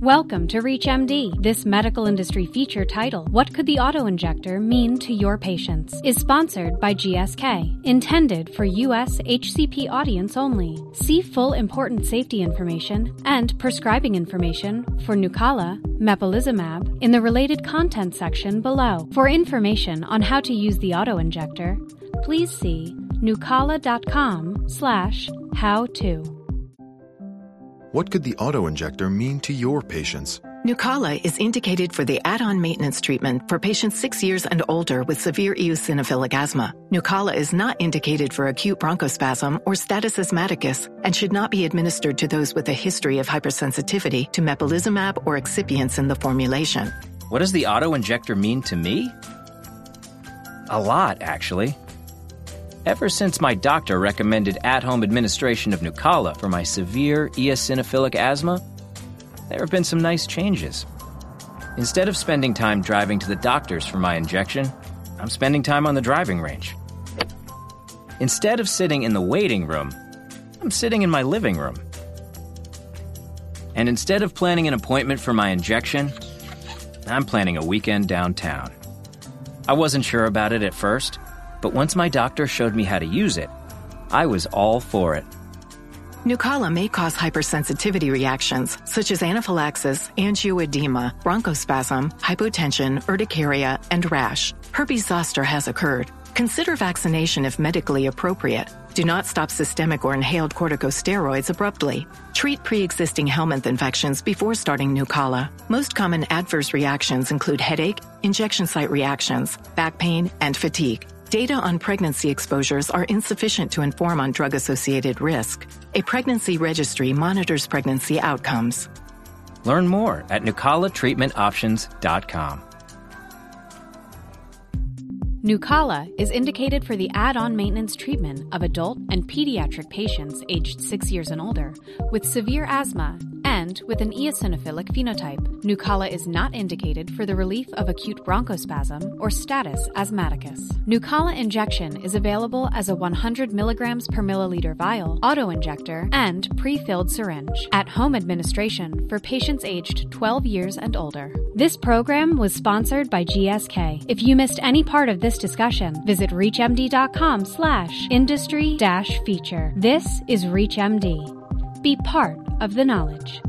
Welcome to ReachMD. This medical industry feature title, What Could the Autoinjector Mean to Your Patients, is sponsored by GSK, intended for U.S. HCP audience only. See full important safety information and prescribing information for Nucala, mepolizumab in the related content section below. For information on how to use the autoinjector, please see nucala.com slash how to. What could the autoinjector mean to your patients? Nucala is indicated for the add-on maintenance treatment for patients six years and older with severe eosinophilic asthma. Nucala is not indicated for acute bronchospasm or status asthmaticus and should not be administered to those with a history of hypersensitivity to mepolizumab or excipients in the formulation. What does the autoinjector mean to me? A lot, actually. Ever since my doctor recommended at home administration of Nucala for my severe eosinophilic asthma, there have been some nice changes. Instead of spending time driving to the doctor's for my injection, I'm spending time on the driving range. Instead of sitting in the waiting room, I'm sitting in my living room. And instead of planning an appointment for my injection, I'm planning a weekend downtown. I wasn't sure about it at first but once my doctor showed me how to use it, I was all for it. Nucala may cause hypersensitivity reactions such as anaphylaxis, angioedema, bronchospasm, hypotension, urticaria, and rash. Herpes zoster has occurred. Consider vaccination if medically appropriate. Do not stop systemic or inhaled corticosteroids abruptly. Treat pre-existing helminth infections before starting Nucala. Most common adverse reactions include headache, injection site reactions, back pain, and fatigue. Data on pregnancy exposures are insufficient to inform on drug associated risk. A pregnancy registry monitors pregnancy outcomes. Learn more at nucalatreatmentoptions.com. Nucala is indicated for the add on maintenance treatment of adult and pediatric patients aged 6 years and older with severe asthma with an eosinophilic phenotype. Nucala is not indicated for the relief of acute bronchospasm or status asthmaticus. Nucala injection is available as a 100 milligrams per milliliter vial, auto-injector, and pre-filled syringe at home administration for patients aged 12 years and older. This program was sponsored by GSK. If you missed any part of this discussion, visit reachmd.com slash industry dash feature. This is ReachMD. Be part of the knowledge.